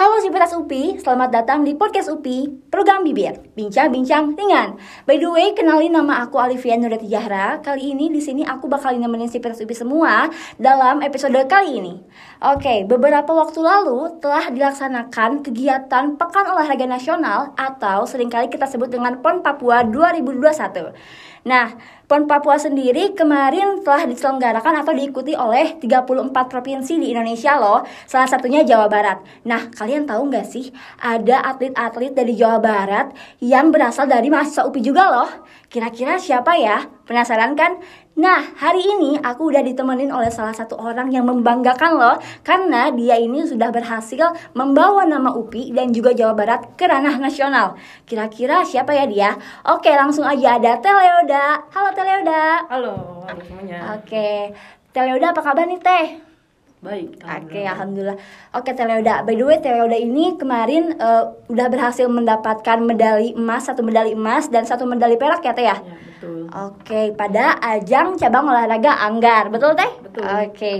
Halo Sivitas UPI, selamat datang di podcast UPI, program Bibir, bincang-bincang ringan. By the way, kenalin nama aku Alivia Nurati Jahra. Kali ini di sini aku bakal nemenin Sivitas UPI semua dalam episode kali ini. Oke, beberapa waktu lalu telah dilaksanakan kegiatan Pekan Olahraga Nasional atau sering kali kita sebut dengan PON Papua 2021. Nah, PON Papua sendiri kemarin telah diselenggarakan atau diikuti oleh 34 provinsi di Indonesia loh, salah satunya Jawa Barat. Nah, kalian tahu nggak sih ada atlet-atlet dari Jawa Barat yang berasal dari mahasiswa UPI juga loh? Kira-kira siapa ya? Penasaran kan? Nah, hari ini aku udah ditemenin oleh salah satu orang yang membanggakan loh Karena dia ini sudah berhasil membawa nama UPI dan juga Jawa Barat ke ranah nasional Kira-kira siapa ya dia? Oke, langsung aja ada Teleoda Halo Halo, halo semuanya. Oke, Teleoda apa kabar nih Teh? Baik. Oke, alhamdulillah. Oke, Teleoda. By the way, Teleoda ini kemarin uh, udah berhasil mendapatkan medali emas, satu medali emas dan satu medali perak ya, Teh ya? Ya, betul. Oke, pada ajang cabang olahraga Anggar, betul Teh? Betul. Oke,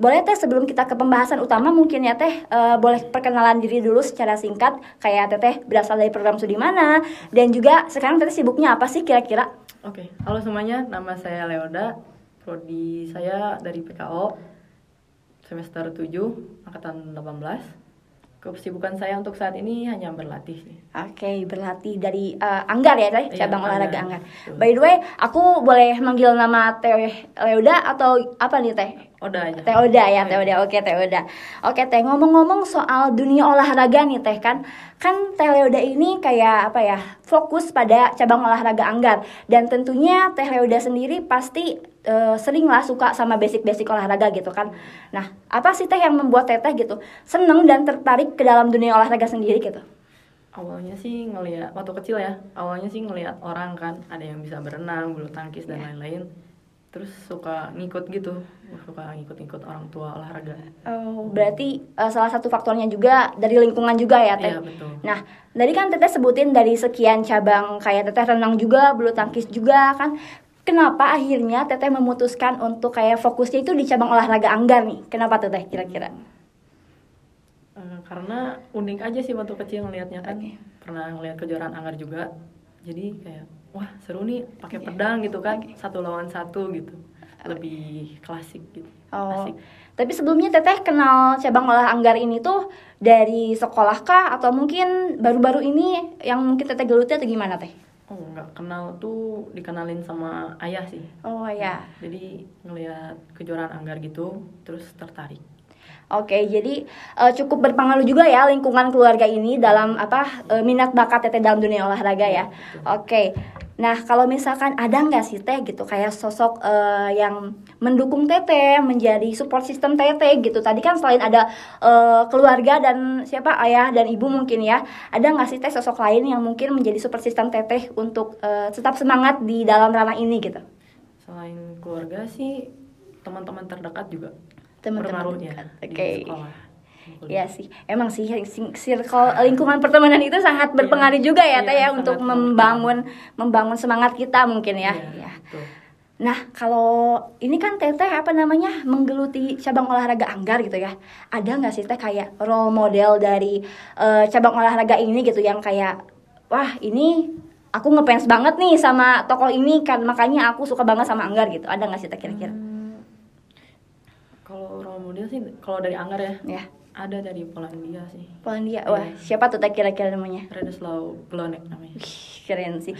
boleh Teh sebelum kita ke pembahasan utama mungkin ya Teh, uh, boleh perkenalan diri dulu secara singkat, kayak Teteh berasal dari program studi mana, dan juga sekarang Teteh sibuknya apa sih kira-kira? Oke, halo semuanya. Nama saya Leoda. Prodi saya dari PKO semester 7 angkatan 18. Kesibukan saya untuk saat ini hanya berlatih sih. Oke, berlatih dari uh, Anggar ya Teh, Iya, cabang olahraga Anggar. Anggar. Betul. By the way, aku boleh manggil nama Teh Leoda atau apa nih Teh? Oda aja. Teh Oda ya, Teh Oda. Oke, Teh Oda. Oke, Teh ngomong-ngomong soal dunia olahraga nih Teh kan. Kan Teh Leoda ini kayak apa ya? Fokus pada cabang olahraga Anggar dan tentunya Teh Leoda sendiri pasti eh, sering lah suka sama basic-basic olahraga gitu kan. Nah, apa sih Teh yang membuat Teteh gitu seneng dan tertarik ke dalam dunia olahraga sendiri gitu? Awalnya sih ngelihat waktu kecil ya. Awalnya sih ngelihat orang kan ada yang bisa berenang, bulu tangkis dan Iya. lain-lain. Terus suka ngikut gitu, suka ngikut-ngikut orang tua olahraga. Oh, berarti eh, salah satu faktornya juga dari lingkungan juga ya, Teh. Iya, betul. Nah, tadi kan Teteh sebutin dari sekian cabang kayak Teteh renang juga, bulu tangkis juga kan. Kenapa akhirnya Teteh memutuskan untuk kayak fokusnya itu di cabang olahraga Anggar nih? Kenapa Teteh kira-kira? Eh, karena unik aja sih waktu kecil ngelihatnya kan Oke. pernah ngelihat kejuaraan anggar juga jadi kayak wah seru nih pakai Oke. pedang gitu kan Oke. satu lawan satu gitu lebih klasik gitu Oh, asik tapi sebelumnya Teteh kenal cabang olahraga Anggar ini tuh dari sekolah kah atau mungkin baru-baru ini yang mungkin Teteh geluti atau gimana Teh? oh nggak kenal tuh dikenalin sama ayah sih Oh ya. jadi ngelihat kejuaraan anggar gitu terus tertarik Oke, jadi eh, cukup berpengaruh juga ya lingkungan keluarga ini dalam apa eh, minat bakat teteh dalam dunia olahraga ya. Oke, nah kalau misalkan ada nggak sih teh gitu kayak sosok eh, yang mendukung teteh menjadi support system teteh gitu. Tadi kan selain ada eh, keluarga dan siapa ayah dan ibu mungkin ya, ada nggak sih teh sosok lain yang mungkin menjadi support system teteh untuk eh, tetap semangat di dalam ranah ini gitu. selain keluarga sih teman-teman terdekat juga Teman-teman terdekat. di Oke. sekolah Iya sih, emang sih circle lingkungan pertemanan itu sangat berpengaruh juga ya Iya, teh ya sangat untuk membangun membangun semangat kita mungkin ya. Iya, Iya. betul. Nah kalau ini kan teteh apa namanya menggeluti cabang olahraga anggar gitu ya. Ada nggak sih teh kayak role model dari eh, cabang olahraga ini gitu yang kayak wah ini aku ngefans banget nih sama tokoh ini kan makanya aku suka banget sama anggar gitu. Ada nggak sih teh kira-kira? Hmm, kalau role model sih kalau dari anggar ya Ya, ada dari Polandia sih Polandia. Wah Iya. siapa tuh teh kira-kira namanya? Radoslaw Glonek namanya Wih, keren sih.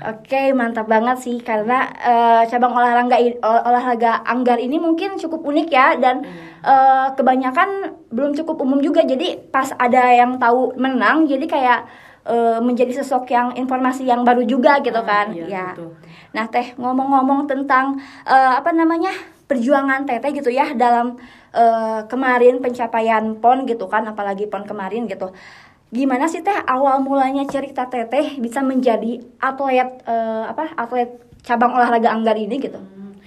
Oke, mantap banget sih karena eh, cabang olahraga olahraga anggar ini mungkin cukup unik ya dan eh, kebanyakan belum cukup umum juga. Jadi pas ada yang tahu menang, jadi kayak eh, menjadi sosok yang informasi yang baru juga gitu Ah, kan. iya, ya. betul. Nah, Teh ngomong-ngomong tentang eh, apa namanya? Perjuangan Teteh gitu ya dalam eh, kemarin pencapaian PON gitu kan, apalagi PON kemarin gitu. Gimana sih Teh awal mulanya cerita Teteh bisa menjadi atlet eh, apa? atlet cabang olahraga anggar ini gitu? Hmm,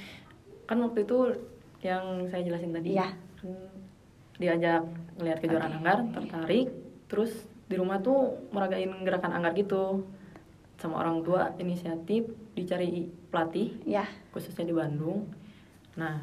kan waktu itu yang saya jelasin tadi kan diajak ngelihat kejuaraan Oke. anggar tertarik terus di rumah tuh meragain gerakan anggar gitu sama orang tua inisiatif dicari pelatih Ya. khususnya di Bandung nah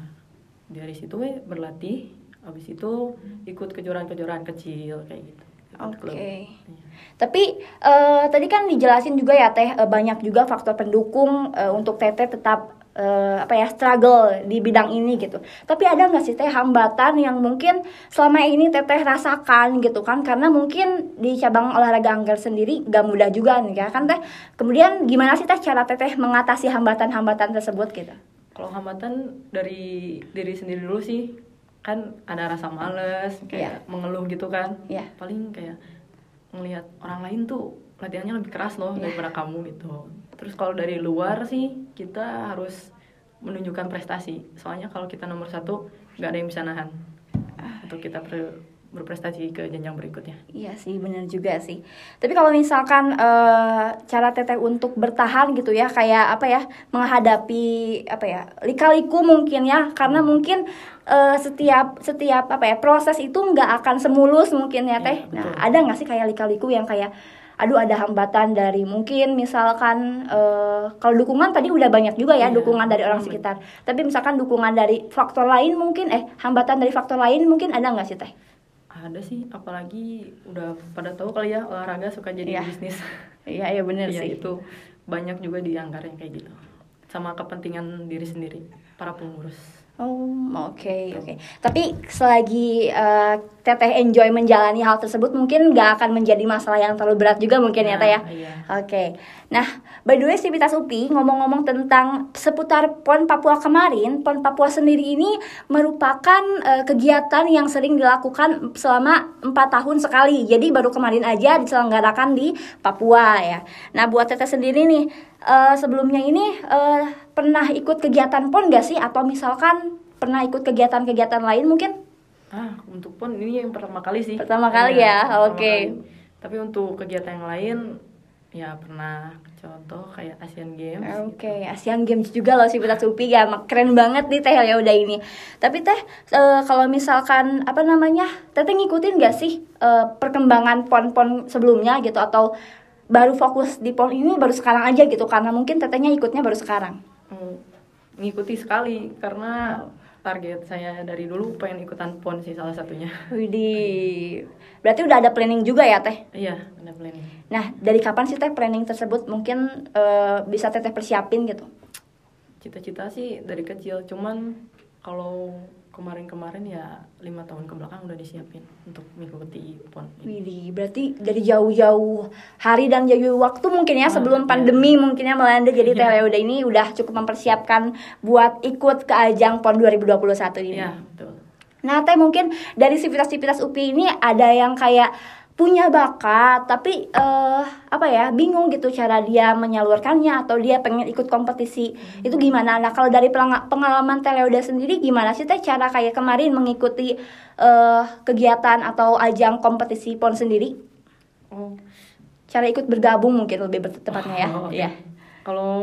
dari situ we berlatih habis itu ikut kejuaraan-kejuaraan kecil kayak gitu. Oke. Iya. Tapi eh, tadi kan dijelasin juga ya Teh eh, banyak juga faktor pendukung eh, untuk Teteh tetap eh, apa ya struggle di bidang ini gitu. Tapi ada nggak sih Teh hambatan yang mungkin selama ini Teteh rasakan gitu kan? Karena mungkin di cabang olahraga anggar sendiri gak mudah juga nih ya kan Teh. Kemudian gimana sih Teh cara Teteh mengatasi hambatan-hambatan tersebut gitu? Kalau hambatan dari diri sendiri dulu sih kan ada rasa males, kayak mengeluh gitu kan. Iya. Paling kayak ngelihat orang lain tuh latihannya lebih keras loh Iya. daripada kamu gitu. Terus kalau dari luar sih kita harus menunjukkan prestasi. Soalnya kalau kita nomor satu nggak ada yang bisa nahan untuk kita berprestasi ke jenjang berikutnya. Iya sih, benar juga sih. Tapi kalau misalkan eh, cara Teteh untuk bertahan gitu ya, kayak apa ya, menghadapi apa ya, lika-liku mungkin ya, karena mungkin eh, setiap setiap apa ya proses itu nggak akan semulus mungkin ya Iya, Teh. betul. Nah, ada nggak sih kayak lika-liku yang kayak aduh ada hambatan dari mungkin misalkan eh, kalau dukungan tadi udah banyak juga ya Iya, dukungan dari orang dukungan sekitar tapi misalkan dukungan dari faktor lain mungkin eh hambatan dari faktor lain mungkin ada nggak sih teh Ada sih, apalagi udah pada tahu kali ya olahraga suka jadi Iya. bisnis. iya iya bener Iya sih itu banyak juga di anggar yang kayak gitu. Sama kepentingan diri sendiri, para pengurus. Oh, oke, oke. Tapi selagi eh, Teteh enjoy menjalani hal tersebut, mungkin nggak akan menjadi masalah yang terlalu berat juga mungkin ya, Nah, Teh ya. iya. Oke. Nah, by the way, Sivitas UPI ngomong-ngomong tentang seputar PON Papua kemarin, PON Papua sendiri ini merupakan eh, kegiatan yang sering dilakukan selama empat tahun sekali. Jadi baru kemarin aja diselenggarakan di Papua ya. Nah, buat Teteh sendiri nih, eh, sebelumnya ini eh, pernah ikut kegiatan PON gak sih? Atau misalkan pernah ikut kegiatan-kegiatan lain mungkin? Ah, untuk pon ini yang pertama kali sih. Pertama kali Iya, ya, pertama oke. kali. Tapi untuk kegiatan yang lain, ya pernah contoh kayak Asian Games. Oke, Asian Games juga loh si Putat Supi ya, mak- keren banget nih Teh ya udah ini. Tapi Teh, eh, kalau misalkan apa namanya, Teteh ngikutin gak sih eh, perkembangan pon-pon sebelumnya gitu atau baru fokus di pon ini baru sekarang aja gitu karena mungkin Tetehnya ikutnya baru sekarang. Ngikuti sekali karena target saya dari dulu pengen ikutan pon sih salah satunya. Widih, berarti udah ada planning juga ya Teh? Iya, ada planning. Nah, dari kapan sih Teh planning tersebut mungkin eh, bisa Teteh persiapin gitu? Cita-cita sih dari kecil, cuman kalau kemarin-kemarin ya lima tahun ke belakang udah disiapin untuk mengikuti pon. Widih, berarti dari jauh-jauh hari dan jauh waktu mungkin ya Ah, sebelum pandemi mungkinnya melanda jadi. Teh udah ini udah cukup mempersiapkan buat ikut ke ajang PON 2021 ini. Iya, betul. Nah, Teh mungkin dari sivitas-sivitas UPI ini ada yang kayak punya bakat tapi eh apa ya bingung gitu cara dia menyalurkannya atau dia pengen ikut kompetisi. Itu gimana? Nah kalau dari pengalaman Teh Leoda sendiri gimana sih teh cara kayak kemarin mengikuti eh kegiatan atau ajang kompetisi pon sendiri? Oh, cara ikut bergabung mungkin lebih tepatnya ya? Oh, oke. Iya. Kalau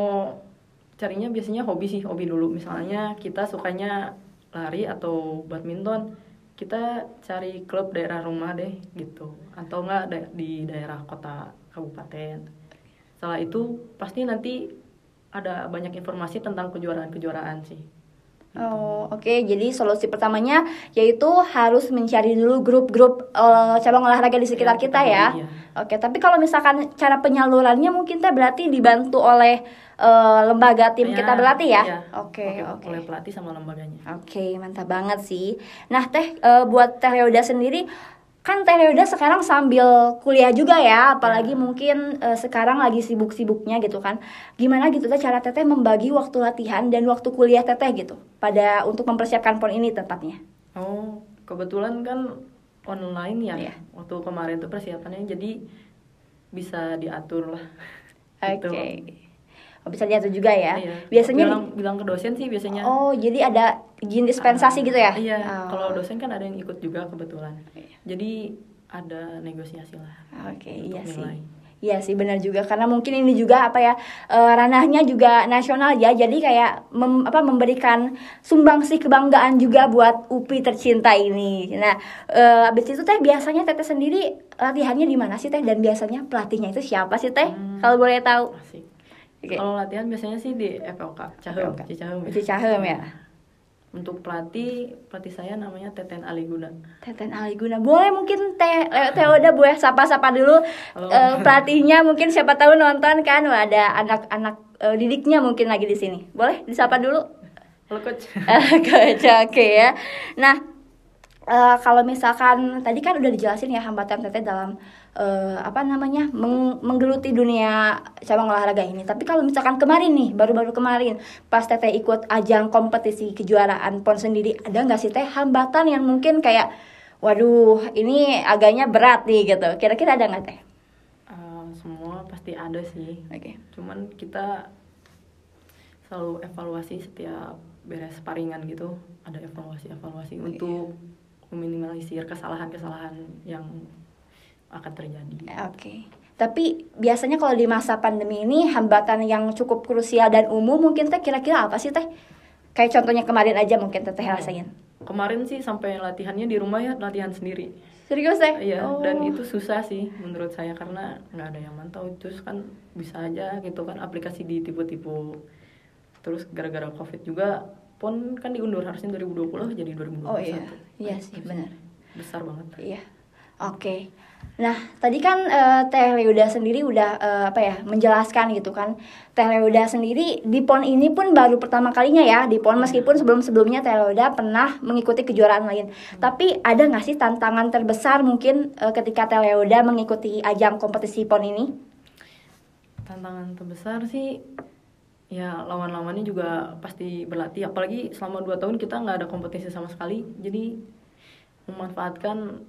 carinya biasanya hobi sih, hobi dulu. Misalnya kita sukanya lari atau badminton, kita cari klub daerah rumah deh gitu. Atau enggak da- di daerah kota kabupaten. Setelah itu pasti nanti ada banyak informasi tentang kejuaraan-kejuaraan sih. Oh, oke. Jadi solusi pertamanya yaitu harus mencari dulu grup-grup eh, cabang olahraga di sekitar Iya, kita kita ya. iya. Oke, tapi kalau misalkan cara penyalurannya mungkin teh berarti dibantu oleh eh, lembaga tim Ya, kita berlatih ya. iya. Oke, oke. Oleh pelatih sama lembaganya. Oke, mantap banget sih. Nah, Teh eh, buat Teh Leoda sendiri kan Teh Leoda sekarang sambil kuliah juga ya, apalagi Ya. mungkin eh, sekarang lagi sibuk-sibuknya gitu kan. Gimana gitu Teh cara Teteh membagi waktu latihan dan waktu kuliah Teteh gitu pada untuk mempersiapkan pon ini tepatnya. Oh, kebetulan kan online ya. Iya. Waktu kemarin tuh persiapannya jadi bisa diatur lah. Oke. Gitu. Bisa diatur juga ya. Iya. Biasanya bilang, bilang ke dosen sih biasanya. Oh, jadi ada izin dispensasi Ah, gitu ya? Iya. Oh. Kalau dosen kan ada yang ikut juga kebetulan. Iya. Jadi ada negosiasi lah. Oke, untuk iya sih. nilai. Iya sih benar juga karena mungkin ini juga apa ya eh, ranahnya juga nasional ya jadi kayak mem- apa memberikan sumbangsi kebanggaan juga buat UPI tercinta ini. Nah, eh, abis itu teh biasanya teteh sendiri latihannya di mana sih teh dan biasanya pelatihnya itu siapa sih teh Hmm. kalau boleh tahu? Asik. Oke. Kalau latihan biasanya sih di FOK, Cahem. Cicahem. ya. Cicahem ya. Untuk pelatih, pelatih saya namanya Teten Aliguna. Teten Aliguna. Boleh mungkin Teh eh, Teh udah boleh sapa-sapa dulu Halo. eh, pelatihnya mungkin siapa tahu nonton kan Wah, ada anak-anak eh, didiknya mungkin lagi di sini. Boleh disapa dulu? Halo coach. Oke, oke ya. Nah, eh, kalau misalkan tadi kan udah dijelasin ya hambatan Teteh dalam eh, apa namanya meng- menggeluti dunia cabang olahraga ini. Tapi kalau misalkan kemarin nih, baru-baru kemarin pas Teteh ikut ajang kompetisi kejuaraan pon sendiri, ada nggak sih Teh hambatan yang mungkin kayak, waduh, ini agaknya berat nih gitu. Kira-kira ada nggak Teh? Eh, semua pasti ada sih. Oke. Cuman kita selalu evaluasi setiap beres paringan gitu. Ada evaluasi-evaluasi Oh, untuk meminimalisir kesalahan-kesalahan yang akan terjadi. Oke. Tapi biasanya kalau di masa pandemi ini hambatan yang cukup krusial dan umum mungkin teh kira-kira apa sih teh? Kayak contohnya kemarin aja mungkin teteh rasain. Kemarin sih sampai latihannya di rumah ya latihan sendiri. Serius teh? Iya, Oh. dan itu susah sih menurut saya karena nggak ada yang mantau. Terus kan bisa aja gitu kan aplikasi ditipu-tipu. Terus gara-gara covid juga pon kan diundur harusnya 2020 jadi 2021. Oh iya, iya sih benar. Besar banget. Iya. Oke. Nah, tadi kan eh, Teh Leuda sendiri udah eh, apa ya menjelaskan gitu kan. Teh Leuda sendiri di PON ini pun baru pertama kalinya ya di PON meskipun sebelum-sebelumnya Teh Leuda pernah mengikuti kejuaraan lain. Tapi ada nggak sih tantangan terbesar mungkin eh, ketika Teh Leuda mengikuti ajang kompetisi PON ini? Tantangan terbesar sih ya lawan-lawannya juga pasti berlatih apalagi selama 2 tahun kita nggak ada kompetisi sama sekali jadi memanfaatkan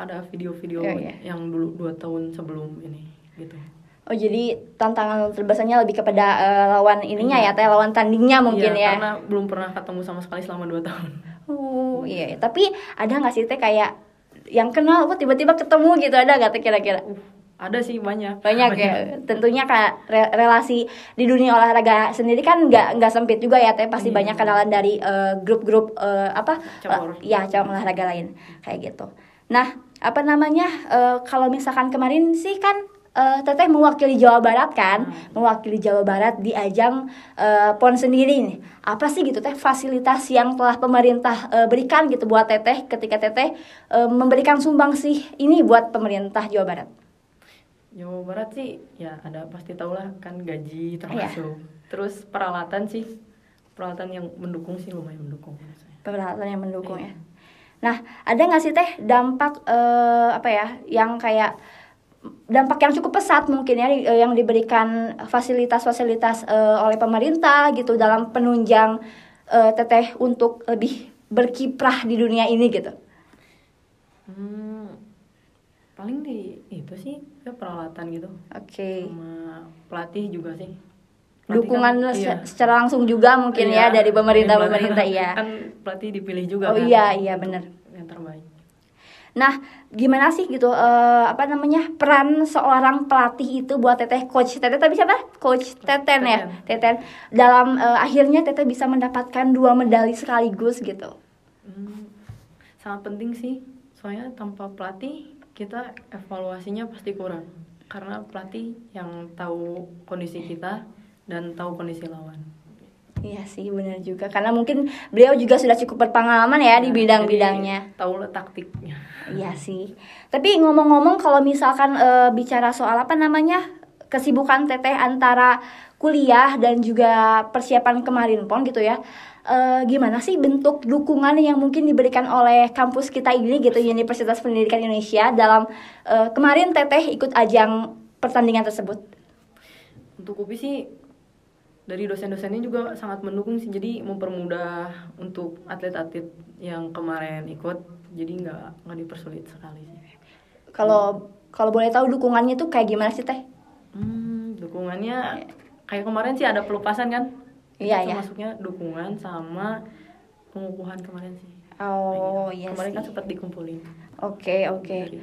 ada video-video Iya, iya. yang dulu dua tahun sebelum ini gitu Oh jadi tantangan terbesarnya lebih kepada eh, lawan ininya ya, teh lawan tandingnya mungkin Iya, ya. karena belum pernah ketemu sama sekali selama 2 tahun Oh iya, iya. tapi ada nggak sih teh kayak yang kenal, oh tiba-tiba ketemu gitu ada nggak teh kira-kira? uh, ada sih banyak Banyak ya. Tentunya kayak re- relasi di dunia olahraga sendiri kan nggak nggak sempit juga ya teh. Pasti Iya. banyak kenalan dari eh, grup-grup eh, apa? Cabur. ya cabang olahraga lain kayak gitu. Nah apa namanya? eh, kalau misalkan kemarin sih kan eh, Teteh mewakili Jawa Barat kan, mewakili Jawa Barat di ajang eh, PON sendiri nih. Apa sih gitu Teh fasilitas yang telah pemerintah eh, berikan gitu buat Teteh ketika Teteh eh, memberikan sumbang sih ini buat pemerintah Jawa Barat? Jawa Barat sih ya ada pasti tau lah kan gaji Iya. termasuk terus peralatan sih peralatan yang mendukung sih lumayan mendukung peralatan yang mendukung Iya. ya. Nah, ada nggak sih teh dampak eh, apa ya yang kayak dampak yang cukup pesat mungkin ya eh, yang diberikan fasilitas-fasilitas eh, oleh pemerintah gitu dalam penunjang eh, teteh untuk lebih berkiprah di dunia ini gitu. Hmm, paling di itu sih ya peralatan gitu Oke. sama pelatih juga sih Dukungan kan- iya. secara langsung juga mungkin Iya, ya dari pemerintah-pemerintah kan- iya. kan pelatih dipilih juga Oh kan iya, iya, benar. yang terbaik Nah, gimana sih gitu eh, apa namanya peran seorang pelatih itu buat teteh coach teteh tapi siapa? Coach Teten ya, Teten dalam eh, akhirnya teteh bisa mendapatkan dua medali sekaligus gitu. Hmm, sangat penting sih soalnya tanpa pelatih kita evaluasinya pasti kurang karena pelatih yang tahu kondisi kita dan tahu kondisi lawan Iya sih benar juga karena mungkin beliau juga sudah cukup berpengalaman ya di Nah, bidang-bidangnya. jadi tahu lah taktiknya Iya sih. Tapi ngomong-ngomong kalau misalkan eh, bicara soal apa namanya kesibukan teteh antara kuliah dan juga persiapan kemarin pon gitu ya. Eh, gimana sih bentuk dukungan yang mungkin diberikan oleh kampus kita ini gitu Universitas Pendidikan Indonesia dalam eh, kemarin teteh ikut ajang pertandingan tersebut. untuk UPI sih dari dosen-dosennya juga sangat mendukung sih jadi mempermudah untuk atlet-atlet yang kemarin ikut jadi nggak nggak dipersulit sekali sih Kalau kalau boleh tahu dukungannya tuh kayak gimana sih teh? hmm, dukungannya kayak kemarin sih ada pelupasan kan Iya, iya. termasuknya dukungan sama pengukuhan kemarin sih Oh iya kemarin kan sih. sempat dikumpulin Oke oke. dari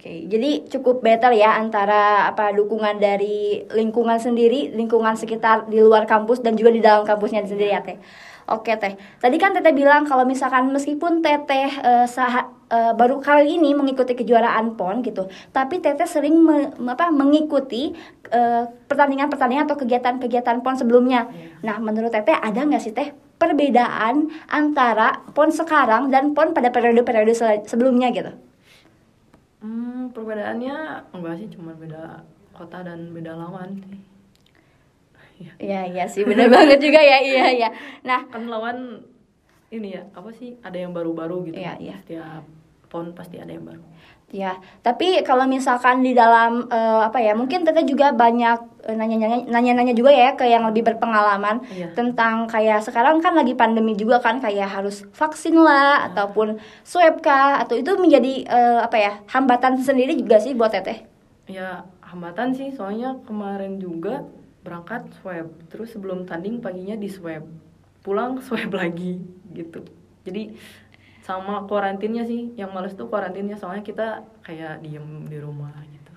Oke, jadi cukup better ya antara apa dukungan dari lingkungan sendiri, lingkungan sekitar di luar kampus dan juga di dalam kampusnya sendiri ya Teh. Oke Teh, tadi kan Teteh bilang kalau misalkan meskipun Teteh eh, saha- eh, baru kali ini mengikuti kejuaraan PON gitu, tapi Teteh sering me- apa mengikuti eh, pertandingan-pertandingan atau kegiatan-kegiatan PON sebelumnya. Nah, menurut Teteh ada nggak sih Teh perbedaan antara pon sekarang dan pon pada periode-periode sebelumnya gitu? Hmm, perbedaannya enggak sih, cuma beda kota dan beda lawan sih. Iya. Iya iya sih bener banget juga ya iya iya. Nah Kan lawan ini ya, apa sih? Ada yang baru-baru gitu. Iya, iya. Setiap pon pasti ada yang baru. Ya, tapi kalau misalkan di dalam eh, apa ya, mungkin Teteh juga banyak eh, nanya-nanya nanya-nanya juga ya ke yang lebih berpengalaman Iya. tentang kayak sekarang kan lagi pandemi juga kan kayak harus vaksin lah ataupun swab kah atau itu menjadi eh, apa ya, hambatan sendiri juga sih buat Teteh. Ya hambatan sih, soalnya kemarin juga berangkat swab, terus sebelum tanding paginya di swab, pulang swab lagi gitu. Jadi sama kuarantinnya sih, yang males tuh kuarantinnya soalnya kita kayak diem di rumah gitu.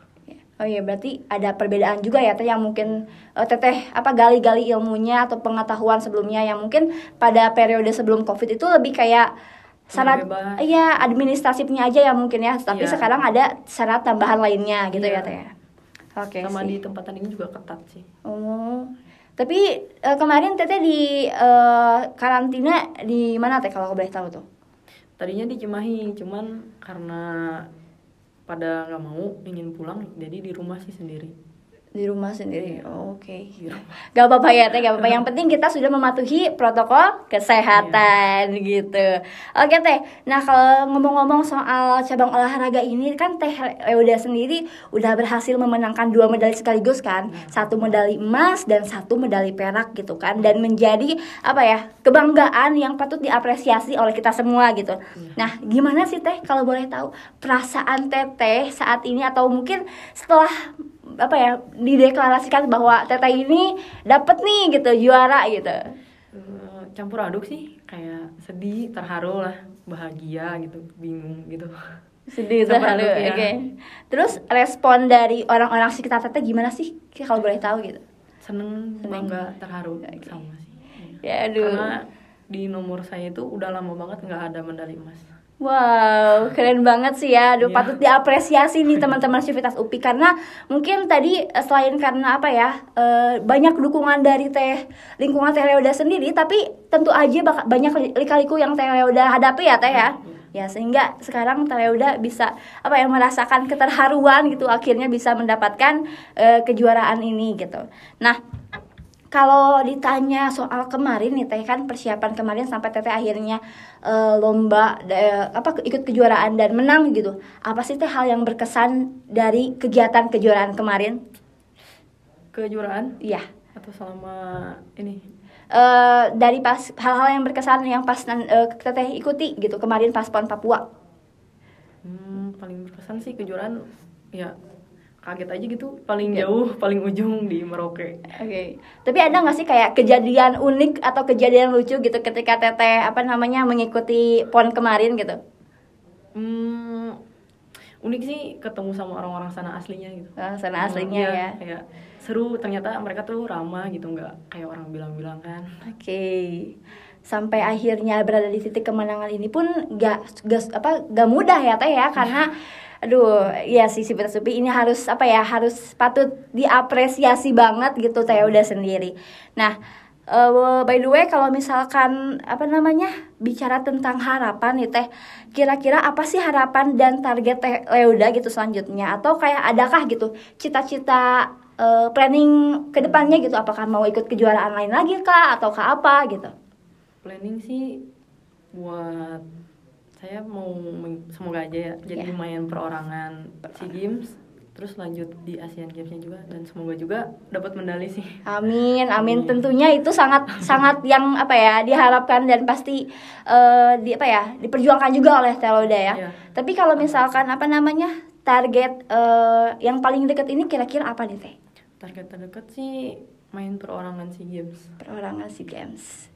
Oh iya, berarti ada perbedaan juga ya Teh yang mungkin eh, Teteh apa gali-gali ilmunya atau pengetahuan sebelumnya yang mungkin pada periode sebelum Covid itu lebih kayak syarat iya administratifnya aja ya mungkin ya, tapi Iya. sekarang ada syarat tambahan lainnya gitu ya Iya. Teh. Oke sama sih. di tempat tanding juga ketat sih. Oh. Tapi eh, kemarin Teteh di eh, karantina di mana Teh kalau aku boleh tahu tuh? Tadinya di Cimahi, cuman karena pada nggak mau ingin pulang, jadi di rumah sih sendiri. Di rumah sendiri. Oh, Oke. Rumah. Gak apa-apa ya teh, gak apa-apa. Yang penting kita sudah mematuhi protokol kesehatan gitu. Oke teh. Nah kalau ngomong-ngomong soal cabang olahraga ini kan teh udah sendiri udah berhasil memenangkan dua medali sekaligus kan, satu medali emas dan satu medali perak gitu kan, dan menjadi apa ya kebanggaan yang patut diapresiasi oleh kita semua gitu. Nah gimana sih teh kalau boleh tahu perasaan teteh saat ini atau mungkin setelah apa ya dideklarasikan bahwa Teteh ini dapat nih gitu juara gitu. Eh, campur aduk sih, kayak sedih, terharu lah, bahagia gitu, bingung gitu. Sedih tuh Campur halu, aduk, ya. oke. Terus respon dari orang-orang sekitar Teteh gimana sih kalau boleh tahu gitu? Seneng, Seneng. bangga, terharu Oke. sama sih. Iya. Ya aduh. Karena di nomor saya itu udah lama banget nggak ada medali emas. Wow, keren banget sih ya. Aduh, Iya. patut diapresiasi nih teman-teman Civitas UPI karena mungkin tadi eh, selain karena apa ya eh, banyak dukungan dari teh lingkungan teh Leoda sendiri, tapi tentu aja bak- banyak li- lika-liku yang teh Leoda hadapi ya teh ya. Ya sehingga sekarang teh Leoda bisa apa ya merasakan keterharuan gitu, akhirnya bisa mendapatkan eh, kejuaraan ini gitu. Nah, kalau ditanya soal kemarin nih teh kan persiapan kemarin sampai teteh akhirnya eh, lomba eh, apa ikut kejuaraan dan menang gitu. Apa sih teh hal yang berkesan dari kegiatan kejuaraan kemarin? Kejuaraan? Iya. Atau selama ini? Eh, dari pas hal-hal yang berkesan yang pas nan- eh, teteh ikuti gitu kemarin pas pon Papua. Hmm, paling berkesan sih kejuaraan ya kaget aja gitu paling Ya. jauh paling ujung di Merauke Oke, tapi ada nggak sih kayak kejadian unik atau kejadian lucu gitu ketika teteh apa namanya mengikuti pon kemarin gitu? hmm, unik sih ketemu sama orang-orang sana aslinya gitu Ah, sana Oh, aslinya iya, ya. kayak seru ternyata mereka tuh ramah gitu nggak kayak orang bilang-bilang kan Oke. Sampai akhirnya berada di titik kemenangan ini pun gak, gak apa gak mudah ya teh ya karena aduh ya sih si Supi ini harus apa ya harus patut diapresiasi banget gitu teh udah sendiri. Nah, eh, by the way kalau misalkan apa namanya bicara tentang harapan nih teh kira-kira apa sih harapan dan target teh Leuda gitu selanjutnya? Atau kayak adakah gitu cita-cita eh, planning ke depannya gitu? Apakah mau ikut kejuaraan lain lagi kah? Atau kah apa gitu? Planning sih buat saya mau semoga aja ya jadi Ya. lumayan perorangan SEA Games terus lanjut di Asian Games-nya juga dan semoga juga dapat medali sih Amin, amin. Amin. Tentunya itu sangat sangat yang apa ya diharapkan dan pasti eh, di apa ya diperjuangkan juga oleh Teloda ya. Iya. Tapi kalau misalkan apa namanya target eh, yang paling dekat ini kira-kira apa nih teh? target terdekat sih main perorangan SEA Games Perorangan SEA Games.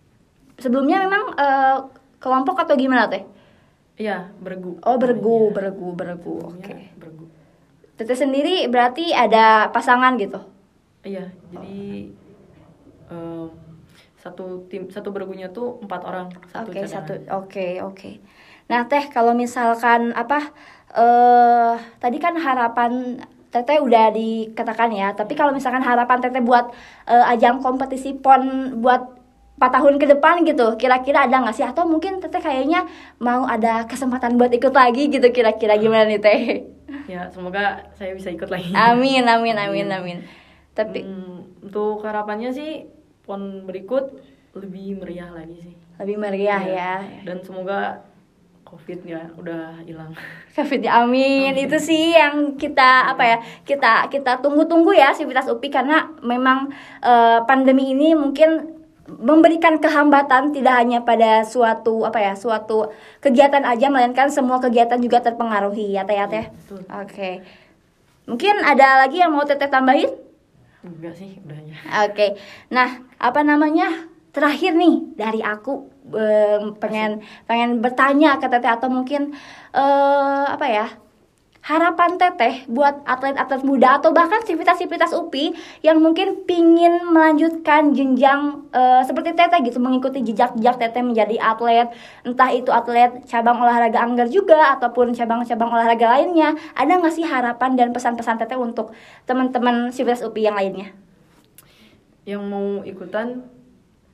Sebelumnya memang eh, kelompok atau gimana teh? Iya bergu Oh bergu, Iya. bergu, bergu. Oke. Sebelumnya bergu Teteh sendiri berarti ada pasangan gitu. iya jadi em, satu tim satu bergunya tuh empat orang satu Oke, cadangan. satu. Oke, oke. Nah, Teh, kalau misalkan apa eh tadi kan harapan Teteh udah dikatakan ya, tapi kalau misalkan harapan Teteh buat eh, ajang kompetisi PON buat empat tahun ke depan gitu. Kira-kira ada nggak sih? Atau mungkin teteh kayaknya mau ada kesempatan buat ikut lagi gitu kira-kira gimana nih teh? Ya semoga saya bisa ikut lagi. Amin amin amin. amin tapi Hmm, untuk harapannya sih pon berikut lebih meriah lagi sih. Lebih meriah ya. Dan semoga covid ya udah hilang. Covid ya amin. Itu sih yang kita apa ya kita kita tunggu-tunggu ya Sivitas UPI. Karena memang eh, pandemi ini mungkin memberikan kehambatan tidak hanya pada suatu apa ya suatu kegiatan aja melainkan semua kegiatan juga terpengaruhi ya teh ya teh? Betul. oke. Mungkin ada lagi yang mau teteh tambahin? Enggak sih udahnya. Oke, nah apa namanya? Terakhir nih dari aku em, pengen pengen bertanya ke teteh atau mungkin eh apa ya harapan teteh buat atlet-atlet muda atau bahkan sivitas-sivitas UPI yang mungkin pingin melanjutkan jenjang eh, seperti teteh gitu mengikuti jejak-jejak teteh menjadi atlet. Entah itu atlet cabang olahraga anggar juga ataupun cabang-cabang olahraga lainnya. Ada nggak sih harapan dan pesan-pesan teteh untuk teman-teman sivitas UPI yang lainnya? yang mau ikutan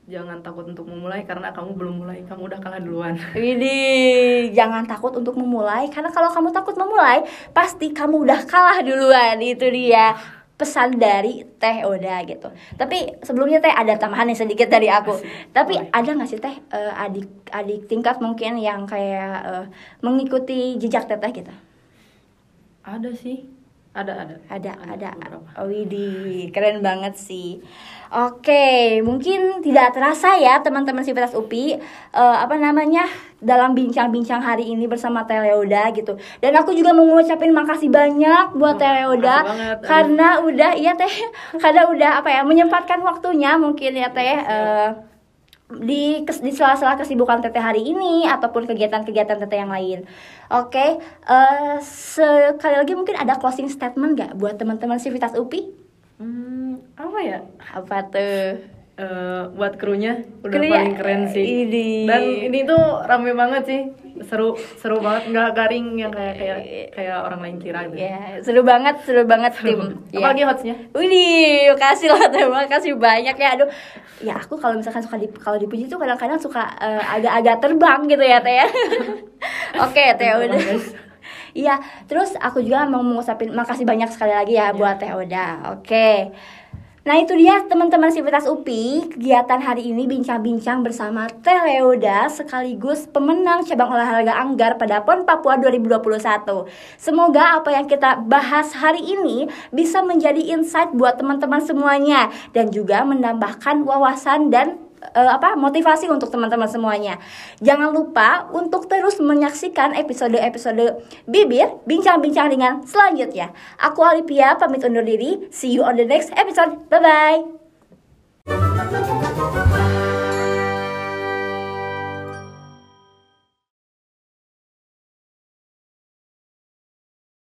jangan takut untuk memulai karena kamu belum mulai kamu udah kalah duluan Widih, jangan takut untuk memulai karena kalau kamu takut memulai pasti kamu udah kalah duluan itu dia pesan dari Teh Oda gitu. Tapi sebelumnya Teh ada tambahan nih sedikit dari aku. Tapi Boleh. ada nggak sih Teh eh, adik-adik tingkat mungkin yang kayak eh, mengikuti jejak Teteh gitu? ada sih ada ada Ada, ada. beberapa. Oh, widih, keren banget sih. Oke, mungkin tidak terasa ya teman-teman Sivitas UPI eh, apa namanya dalam bincang-bincang hari ini bersama Teleoda gitu. Dan aku juga mau ngucapin makasih banyak buat Oh, Teleoda karena udah iya teh karena udah apa ya menyempatkan waktunya mungkin ya teh eh, di di sela-sela kesibukan teteh hari ini ataupun kegiatan-kegiatan teteh yang lain. Oke, eh, sekali lagi mungkin ada closing statement nggak buat teman-teman Sivitas UPI? Hmm, apa ya Apa tuh? Eh, buat krunya udah Krunya, paling keren sih ini. dan ini tuh rame banget sih seru seru banget nggak garing yang kayak kayak kayak orang lain kira gitu Ya, seru banget, seru banget tim. Ya. apalagi hotsnya Widih, makasih loh terima kasih banyak ya. Aduh, ya aku kalau misalkan suka di kalau dipuji tuh kadang-kadang suka eh, agak-agak terbang gitu ya teh ya. Oke teh udah. Iya, terus aku juga mau mengucapin makasih banyak sekali lagi ya buat Teh Oda. Oke. Nah itu dia teman-teman Sivitas UPI Kegiatan hari ini bincang-bincang bersama Teh Sekaligus pemenang cabang olahraga Anggar pada PON Papua 2021 Semoga apa yang kita bahas hari ini Bisa menjadi insight buat teman-teman semuanya Dan juga menambahkan wawasan dan eh, apa motivasi untuk teman-teman semuanya. Jangan lupa untuk terus menyaksikan episode-episode Bibir bincang-bincang ringan selanjutnya. Aku Alipia pamit undur diri. See you on the next episode. Bye bye.